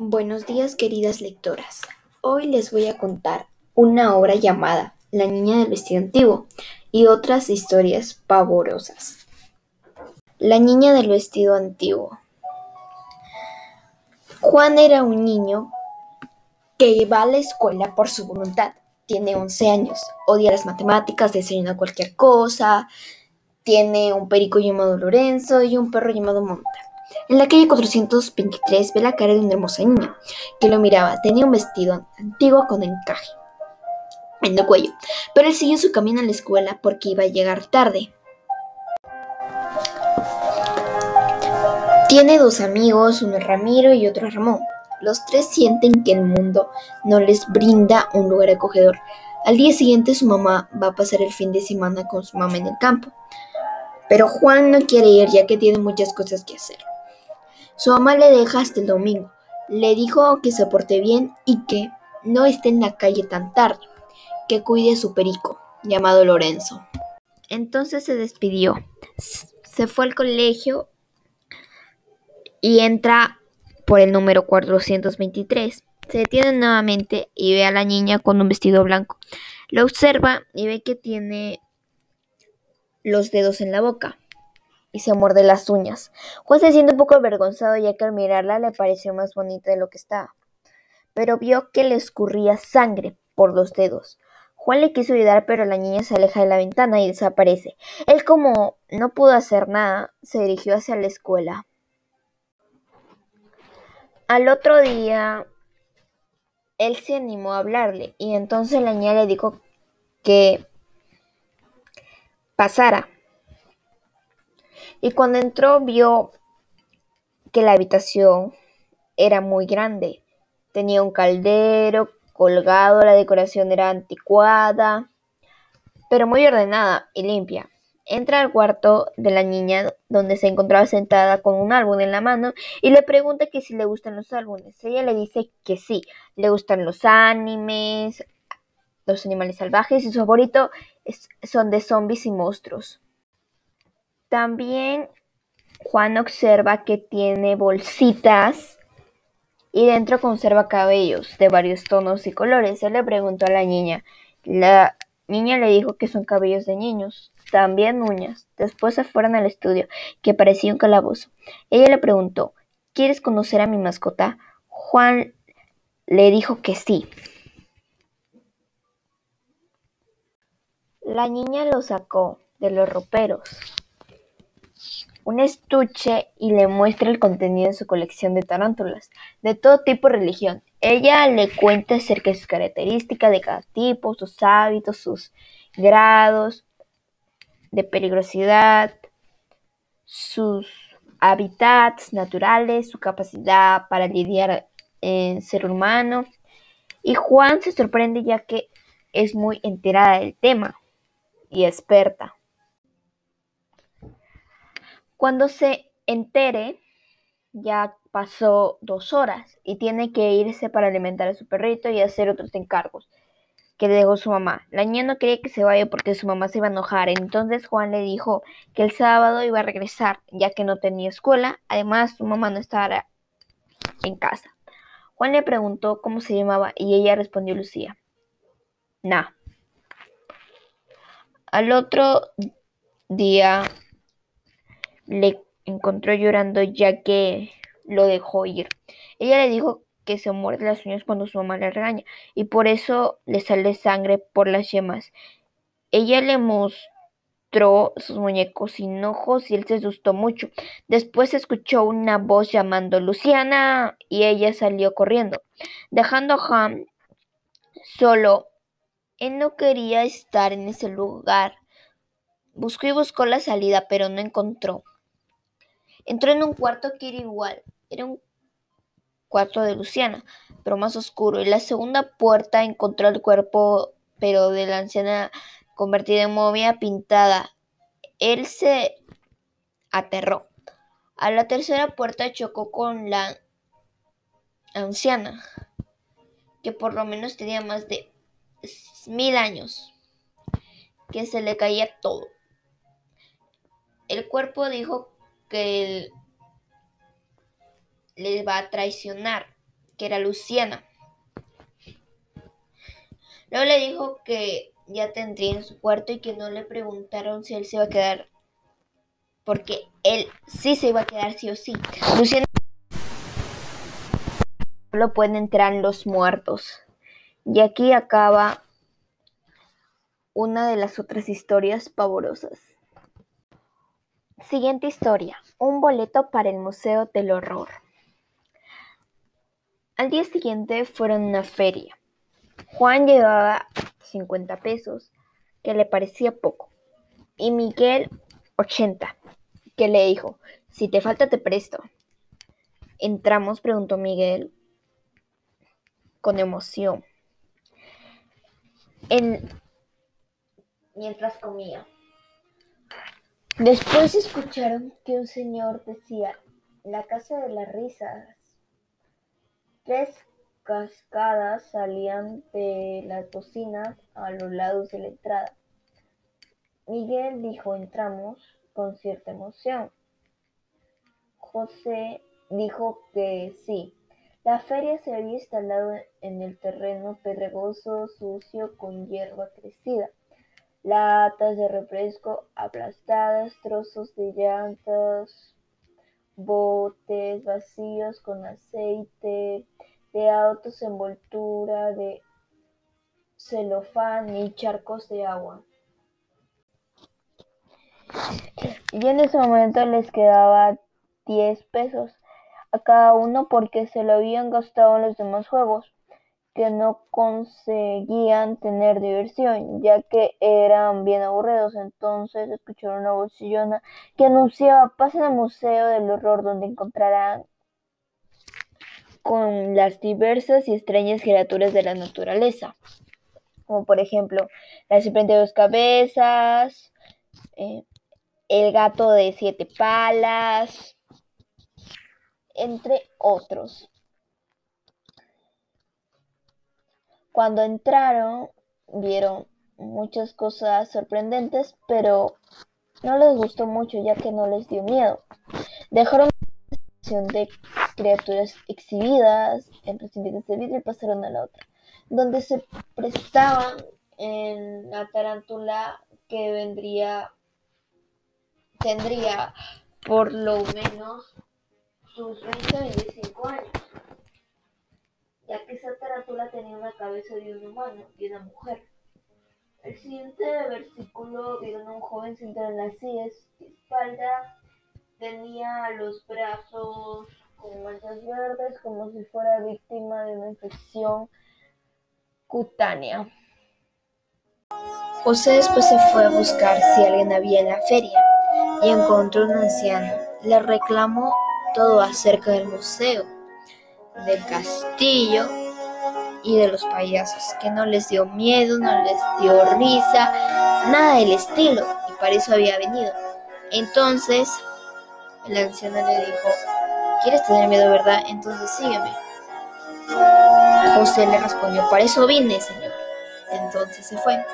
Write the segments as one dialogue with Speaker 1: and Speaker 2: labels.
Speaker 1: Buenos días queridas lectoras. Hoy les voy a contar una obra llamada La niña del vestido antiguo y otras historias pavorosas. La niña del vestido antiguo. Juan era un niño que va a la escuela por su voluntad. Tiene 11 años, odia las matemáticas, desayuna cualquier cosa, tiene un perico llamado Lorenzo y un perro llamado Monta. En la calle 423 ve la cara de una hermosa niña que lo miraba. Tenía un vestido antiguo con encaje en el cuello, pero él siguió su camino a la escuela porque iba a llegar tarde. Tiene dos amigos, uno Ramiro y otro Ramón. Los tres sienten que el mundo no les brinda un lugar acogedor. Al día siguiente su mamá va a pasar el fin de semana con su mamá en el campo. Pero Juan no quiere ir ya que tiene muchas cosas que hacer. Su mamá le deja hasta el domingo. Le dijo que se porte bien y que no esté en la calle tan tarde, que cuide a su perico, llamado Lorenzo. Entonces se despidió. Se fue al colegio y entra por el número 423. Se detiene nuevamente y ve a la niña con un vestido blanco. La observa y ve que tiene los dedos en la boca y se muerde las uñas. Juan se siente un poco avergonzado ya que al mirarla le pareció más bonita de lo que estaba, pero vio que le escurría sangre por los dedos. Juan le quiso ayudar, pero la niña se aleja de la ventana y desaparece. Él, como no pudo hacer nada, se dirigió hacia la escuela. Al otro día, él se animó a hablarle y entonces la niña le dijo que pasara. Y cuando entró vio que la habitación era muy grande. Tenía un caldero colgado, la decoración era anticuada, pero muy ordenada y limpia. Entra al cuarto de la niña donde se encontraba sentada con un álbum en la mano y le pregunta que si le gustan los álbumes. Ella le dice que sí, le gustan los animes, los animales salvajes y su favorito son de zombies y monstruos. También Juan observa que tiene bolsitas y dentro conserva cabellos de varios tonos y colores. Él le preguntó a la niña. La niña le dijo que son cabellos de niños, también uñas. Después se fueron al estudio, que parecía un calabozo. Ella le preguntó, ¿quieres conocer a mi mascota? Juan le dijo que sí. La niña lo sacó de los roperos un estuche y le muestra el contenido de su colección de tarántulas, de todo tipo y religión. Ella le cuenta acerca de sus características de cada tipo, sus hábitos, sus grados de peligrosidad, sus hábitats naturales, su capacidad para lidiar en ser humano. Y Juan se sorprende ya que es muy enterada del tema y experta. Cuando se entere, ya pasó dos horas y tiene que irse para alimentar a su perrito y hacer otros encargos que le dejó su mamá. La niña no quería que se vaya porque su mamá se iba a enojar. Entonces Juan le dijo que el sábado iba a regresar, ya que no tenía escuela. Además, su mamá no estaba en casa. Juan le preguntó cómo se llamaba y ella respondió Lucía. Nah. Al otro día le encontró llorando ya que lo dejó ir. Ella le dijo que se muerde las uñas cuando su mamá le regaña y por eso le sale sangre por las yemas. Ella le mostró sus muñecos sin ojos y él se asustó mucho. Después escuchó una voz llamando Luciana y ella salió corriendo, dejando a Ham solo. Él no quería estar en ese lugar. Buscó y buscó la salida, pero no encontró. Entró en un cuarto que era igual, era un cuarto de Luciana, pero más oscuro. Y la segunda puerta encontró el cuerpo, pero de la anciana convertida en momia pintada. Él se aterró. A la tercera puerta chocó con la anciana, que por lo menos tenía más de mil años, que se le caía todo. El cuerpo dijo que él les va a traicionar que era Luciana. Luego le dijo que ya tendría en su cuarto y que no le preguntaron si él se iba a quedar, porque él sí se iba a quedar sí o sí. Luciana solo pueden entrar los muertos. Y aquí acaba una de las otras historias pavorosas. Siguiente historia. Un boleto para el Museo del Horror. Al día siguiente fueron a una feria. Juan llevaba 50 pesos, que le parecía poco, y Miguel 80, que le dijo, si te falta te presto. Entramos, preguntó Miguel con emoción. mientras comía. Después escucharon que un señor decía, la casa de las risas. Tres cascadas salían de las cocinas a los lados de la entrada. Miguel dijo entramos con cierta emoción. José dijo que sí. La feria se había instalado en el terreno pedregoso, sucio, con hierba crecida latas de refresco aplastadas, trozos de llantas, botes vacíos con aceite, de autos envoltura de celofán y charcos de agua. Y en ese momento les quedaba 10 pesos a cada uno porque se lo habían gastado en los demás juegos que no conseguían tener diversión, ya que eran bien aburridos. Entonces escucharon una vocillona que anunciaba pasen al Museo del Horror donde encontrarán con las diversas y extrañas criaturas de la naturaleza, como por ejemplo la serpiente de dos cabezas, eh, el gato de siete palas, entre otros. Cuando entraron, vieron muchas cosas sorprendentes, pero no les gustó mucho ya que no les dio miedo. Dejaron la sección de criaturas exhibidas en recipientes de vidrio y pasaron a la otra, donde se prestaban en la tarántula que vendría tendría por lo menos sus 20-25 años ya que esa tarántula tenía una cabeza de un humano y una mujer. El siguiente versículo vieron a un joven sentado en la silla espalda, tenía los brazos con manchas verdes como si fuera víctima de una infección cutánea. José después se fue a buscar si alguien había en la feria y encontró un anciano. Le reclamó todo acerca del museo del castillo y de los payasos, que no les dio miedo, no les dio risa, nada del estilo, y para eso había venido. Entonces, el anciano le dijo, ¿quieres tener miedo, verdad? Entonces sígueme. José le respondió, para eso vine, señor. Entonces se fue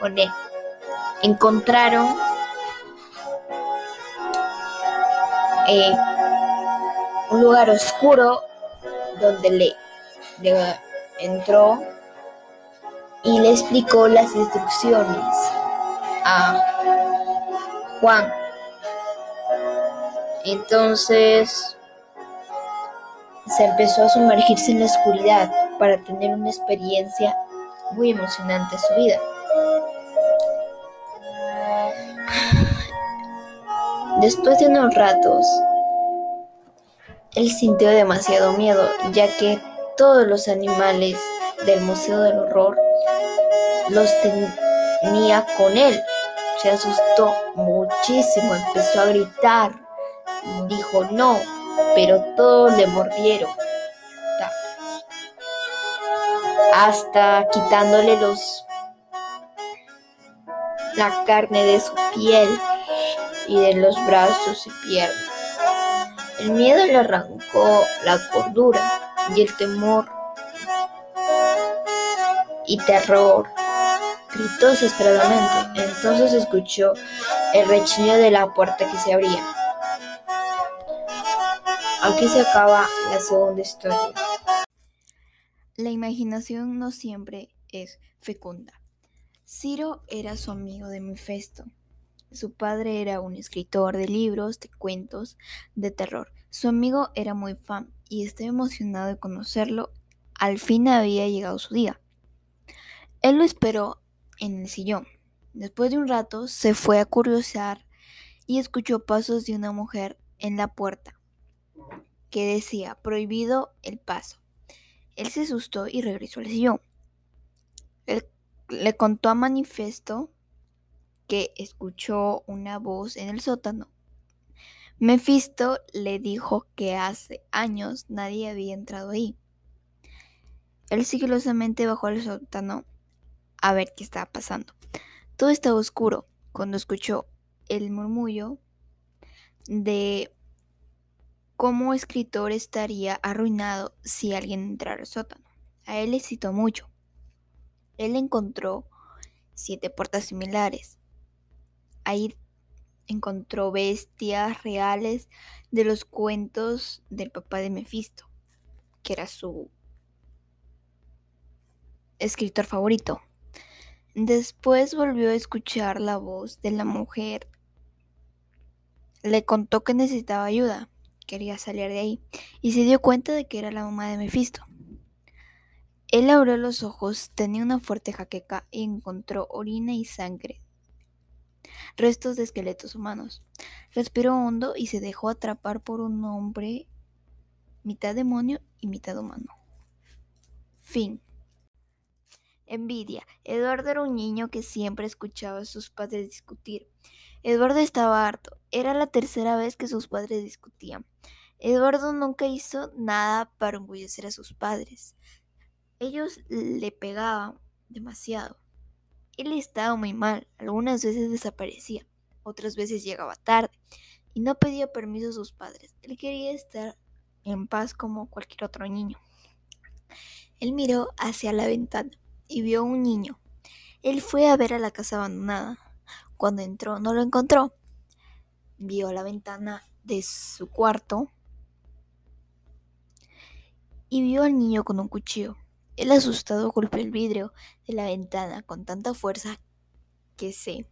Speaker 1: con. Encontraron eh, un lugar oscuro donde le, entró y le explicó las instrucciones a Juan. Entonces se empezó a sumergirse en la oscuridad para tener una experiencia muy emocionante en su vida. Después de unos ratos, él sintió demasiado miedo, ya que todos los animales del Museo del Horror los tenía con él. Se asustó muchísimo, empezó a gritar, dijo no, pero todos le mordieron. Hasta quitándole los la carne de su piel y de los brazos y piernas. El miedo le arrancó la cordura y el temor y terror. Gritó desesperadamente. Entonces escuchó el rechinido de la puerta que se abría. Aquí se acaba la segunda historia. La imaginación no siempre es fecunda. Ciro era su amigo de Mefesto. Su padre era un escritor de libros, de cuentos, de terror. Su amigo era muy fan y estaba emocionado de conocerlo. Al fin había llegado su día. Él lo esperó en el sillón. Después de un rato se fue a curiosear y escuchó pasos de una mujer en la puerta que decía prohibido el paso. Él se asustó y regresó al sillón. Él le contó a Manifesto que escuchó una voz en el sótano. Mefisto le dijo que hace años nadie había entrado ahí. Él sigilosamente bajó al sótano a ver qué estaba pasando. Todo estaba oscuro cuando escuchó el murmullo de cómo escritor estaría arruinado si alguien entrara al sótano. A él le citó mucho. Él encontró siete puertas similares. Ahí encontró bestias reales de los cuentos del papá de Mefisto, que era su escritor favorito. Después volvió a escuchar la voz de la mujer. Le contó que necesitaba ayuda, quería salir de ahí, y se dio cuenta de que era la mamá de Mefisto. Él abrió los ojos, tenía una fuerte jaqueca y encontró orina y sangre, restos de esqueletos humanos. Respiró hondo y se dejó atrapar por un hombre mitad demonio y mitad humano. Fin. Envidia. Eduardo era un niño que siempre escuchaba a sus padres discutir. Eduardo estaba harto. Era la tercera vez que sus padres discutían. Eduardo nunca hizo nada para engullecer a sus padres. Ellos le pegaban demasiado. Él estaba muy mal, algunas veces desaparecía, otras veces llegaba tarde y no pedía permiso a sus padres. Él quería estar en paz como cualquier otro niño. Él miró hacia la ventana y vio a un niño. Él fue a ver a la casa abandonada. Cuando entró no lo encontró. Vio la ventana de su cuarto y vio al niño con un cuchillo. El asustado golpeó el vidrio de la ventana con tanta fuerza que se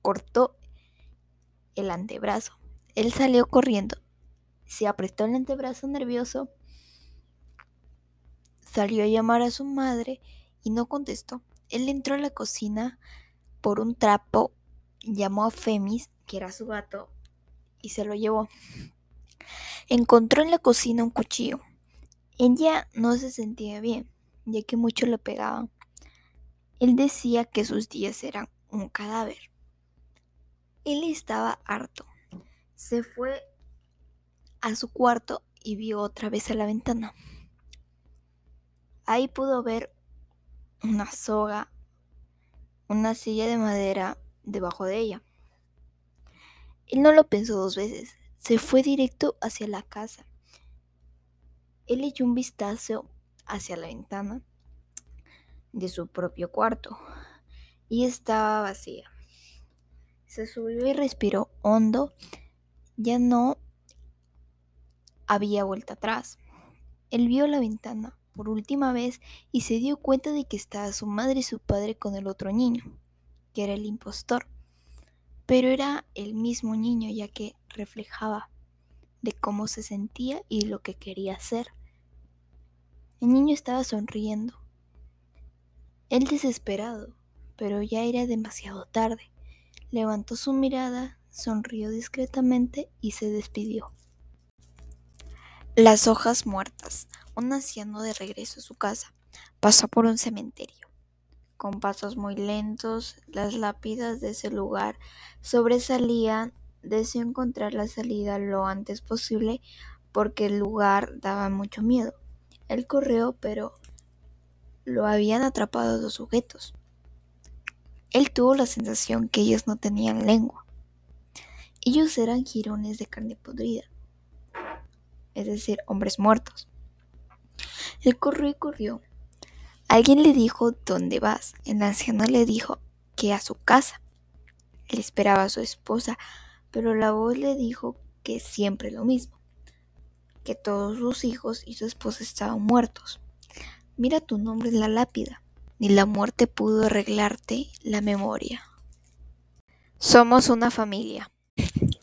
Speaker 1: cortó el antebrazo. Él salió corriendo, se apretó el antebrazo nervioso, salió a llamar a su madre y no contestó. Él entró a la cocina por un trapo, llamó a Femis, que era su gato, y se lo llevó. Encontró en la cocina un cuchillo. Ella no se sentía bien ya que mucho le pegaban. Él decía que sus días eran un cadáver. Él estaba harto. Se fue a su cuarto y vio otra vez a la ventana. Ahí pudo ver una soga, una silla de madera debajo de ella. Él no lo pensó dos veces, se fue directo hacia la casa. Él echó un vistazo hacia la ventana de su propio cuarto y estaba vacía. Se subió y respiró hondo. Ya no había vuelta atrás. Él vio la ventana por última vez y se dio cuenta de que estaba su madre y su padre con el otro niño, que era el impostor. Pero era el mismo niño ya que reflejaba de cómo se sentía y lo que quería hacer. El niño estaba sonriendo. Él desesperado, pero ya era demasiado tarde. Levantó su mirada, sonrió discretamente y se despidió. Las hojas muertas. Un anciano de regreso a su casa pasó por un cementerio. Con pasos muy lentos, las lápidas de ese lugar sobresalían. Deseó encontrar la salida lo antes posible porque el lugar daba mucho miedo. Él corrió, pero lo habían atrapado dos sujetos. Él tuvo la sensación que ellos no tenían lengua. Ellos eran jirones de carne podrida, es decir, hombres muertos. Él corrió y corrió. Alguien le dijo, ¿dónde vas? El anciano le dijo que a su casa. Él esperaba a su esposa, pero la voz le dijo que siempre lo mismo que todos sus hijos y su esposa estaban muertos. Mira tu nombre en la lápida. Ni la muerte pudo arreglarte la memoria. Somos una familia.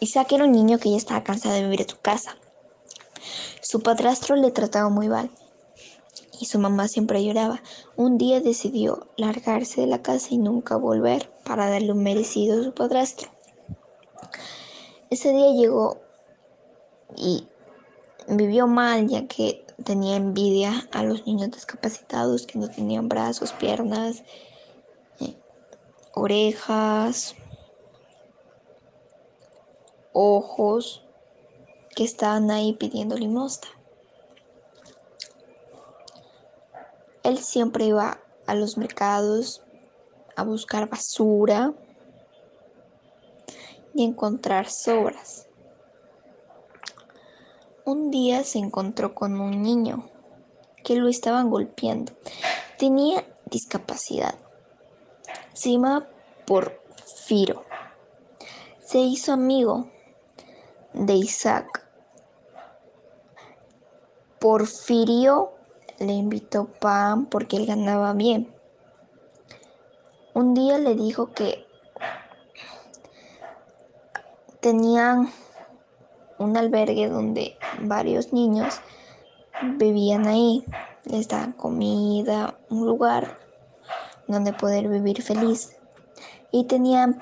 Speaker 2: Isaac era un niño que ya estaba cansado de vivir en su casa. Su padrastro le trataba muy mal y su mamá siempre lloraba. Un día decidió largarse de la casa y nunca volver para darle un merecido a su padrastro. Ese día llegó y vivió mal ya que tenía envidia a los niños discapacitados que no tenían brazos, piernas, eh, orejas, ojos, que estaban ahí pidiendo limosna. Él siempre iba a los mercados a buscar basura y encontrar sobras. Un día se encontró con un niño que lo estaban golpeando. Tenía discapacidad. Se llamaba Porfiro. Se hizo amigo de Isaac. Porfirio le invitó pan porque él ganaba bien. Un día le dijo que tenían un albergue donde varios niños vivían ahí. Les daban comida, un lugar donde poder vivir feliz. Y tenían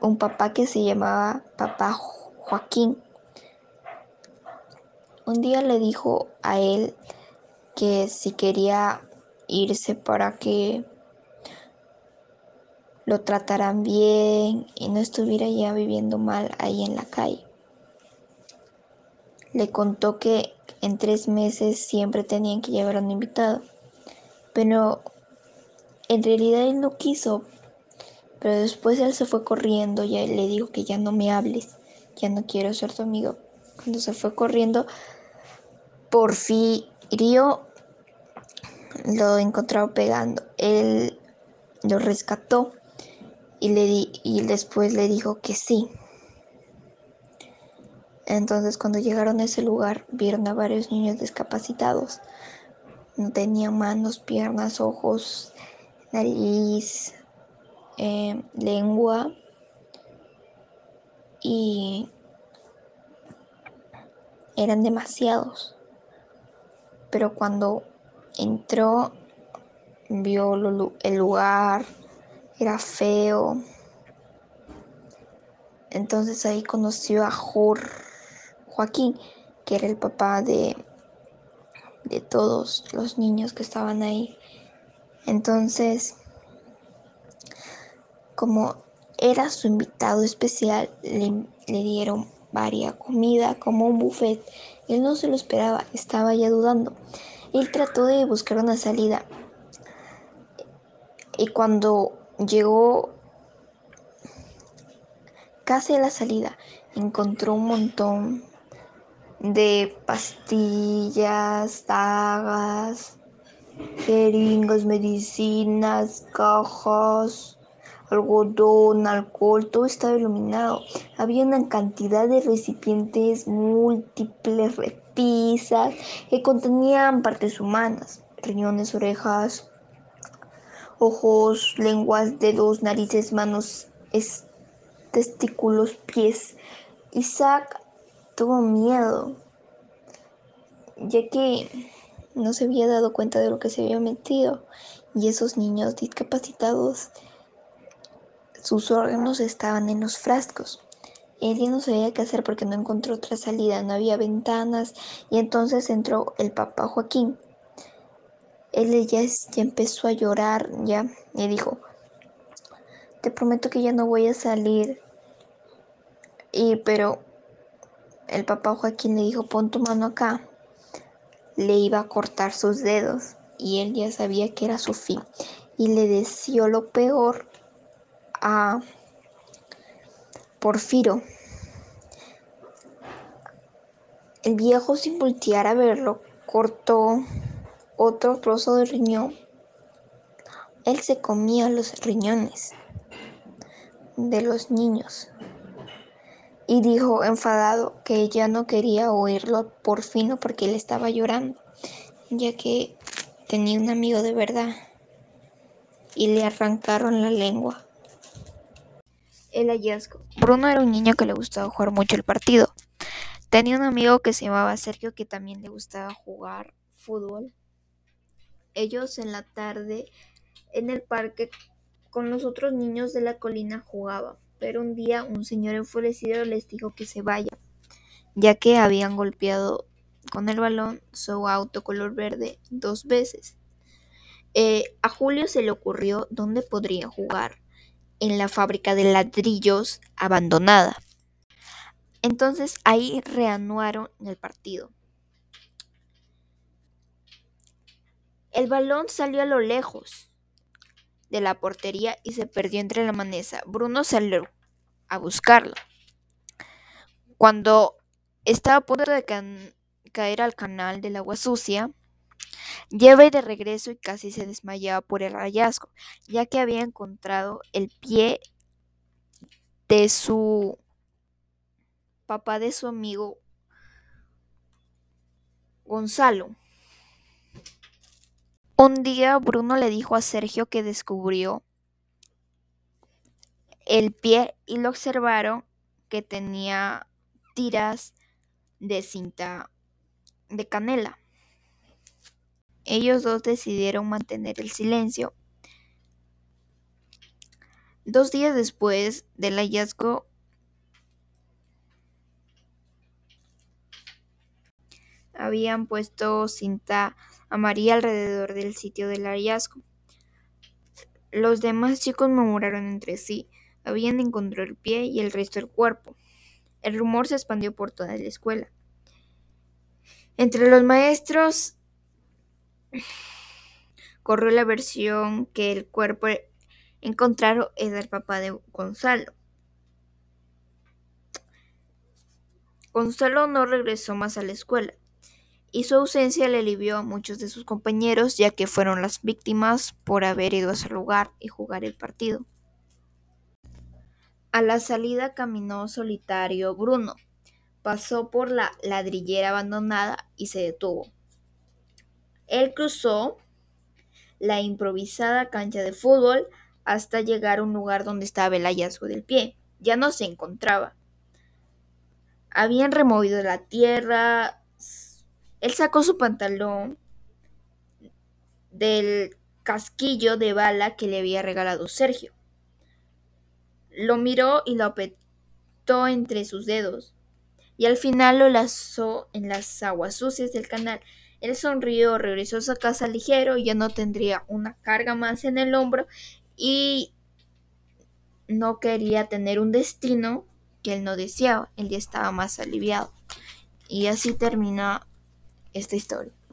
Speaker 2: un papá que se llamaba Papá Joaquín. Un día le dijo a él que si quería irse para que lo trataran bien y no estuviera ya viviendo mal ahí en la calle. Le contó que en tres meses siempre tenían que llevar a un invitado, pero en realidad él no quiso. Pero después él se fue corriendo y le dijo que ya no me hables, ya no quiero ser tu amigo. Cuando se fue corriendo, Porfirio lo encontró pegando. Él lo rescató y, le y después le dijo que sí. Entonces cuando llegaron a ese lugar vieron a varios niños discapacitados. No tenían manos, piernas, ojos, nariz, eh, lengua y eran demasiados. Pero cuando entró, vio el lugar, era feo. Entonces ahí conoció a Jorge Joaquín, que era el papá de, de todos los niños que estaban ahí. Entonces, como era su invitado especial, le, dieron varia comida como un buffet. Él no se lo esperaba, estaba ya dudando. Él trató de buscar una salida. Y cuando llegó casi a la salida, encontró un montón de pastillas, dagas, jeringas, medicinas, cajas, algodón, alcohol, todo estaba iluminado. Había una cantidad de recipientes múltiples, repisas, que contenían partes humanas, riñones, orejas, ojos, lenguas, dedos, narices, manos, testículos, pies. Isaac tuvo miedo, ya que no se había dado cuenta de lo que se había metido y esos niños discapacitados, sus órganos estaban en los frascos. Él ya no sabía qué hacer porque no encontró otra salida, no había ventanas y entonces entró el papá Joaquín. Él ya, ya empezó a llorar, ya, y dijo, te prometo que ya no voy a salir. Y pero el papá Joaquín le dijo, pon tu mano acá. Le iba a cortar sus dedos y él ya sabía que era su fin. Y le deseó lo peor a Porfiro. El viejo, sin voltear a verlo, cortó otro trozo de riñón. Él se comía los riñones de los niños y dijo enfadado que ya no quería oírlo por fin porque él estaba llorando, ya que tenía un amigo de verdad y le arrancaron la lengua.
Speaker 1: El hallazgo.
Speaker 2: Bruno era un niño que le gustaba jugar mucho el partido. Tenía un amigo que se llamaba Sergio que también le gustaba jugar fútbol. Ellos en la tarde en el parque con los otros niños de la colina jugaban, pero un día un señor enfurecido les dijo que se vayan, ya que habían golpeado con el balón su auto color verde dos veces. Eh, a Julio se le ocurrió dónde podría jugar en la fábrica de ladrillos abandonada. Entonces ahí reanudaron el partido. El balón salió a lo lejos de la portería y se perdió entre la manesa. Bruno salió a buscarlo. Cuando estaba a punto de caer al canal del agua sucia, lleva de regreso y casi se desmayaba por el hallazgo, ya que había encontrado el pie de su papá de su amigo Gonzalo. Un día Bruno le dijo a Sergio que descubrió el pie y lo observaron que tenía tiras de cinta de canela. Ellos dos decidieron mantener el silencio. Dos días después del hallazgo, habían puesto cinta amarilla alrededor del sitio del hallazgo. Los demás chicos murmuraron entre sí. Habían encontrado el pie y el resto del cuerpo. El rumor se expandió por toda la escuela. Entre los maestros corrió la versión que el cuerpo encontrado era el papá de Gonzalo. Gonzalo no regresó más a la escuela y su ausencia le alivió a muchos de sus compañeros ya que fueron las víctimas por haber ido a ese lugar y jugar el partido. A la salida caminó solitario Bruno. Pasó por la ladrillera abandonada y se detuvo. Él cruzó la improvisada cancha de fútbol hasta llegar a un lugar donde estaba el hallazgo del pie. Ya no se encontraba. Habían removido la tierra. Él sacó su pantalón del casquillo de bala que le había regalado Sergio. Lo miró y lo apretó entre sus dedos y al final lo lazó en las aguas sucias del canal. Él sonrió, regresó a su casa ligero, ya no tendría una carga más en el hombro y no quería tener un destino que él no deseaba. Él ya estaba más aliviado. Y así termina esta historia.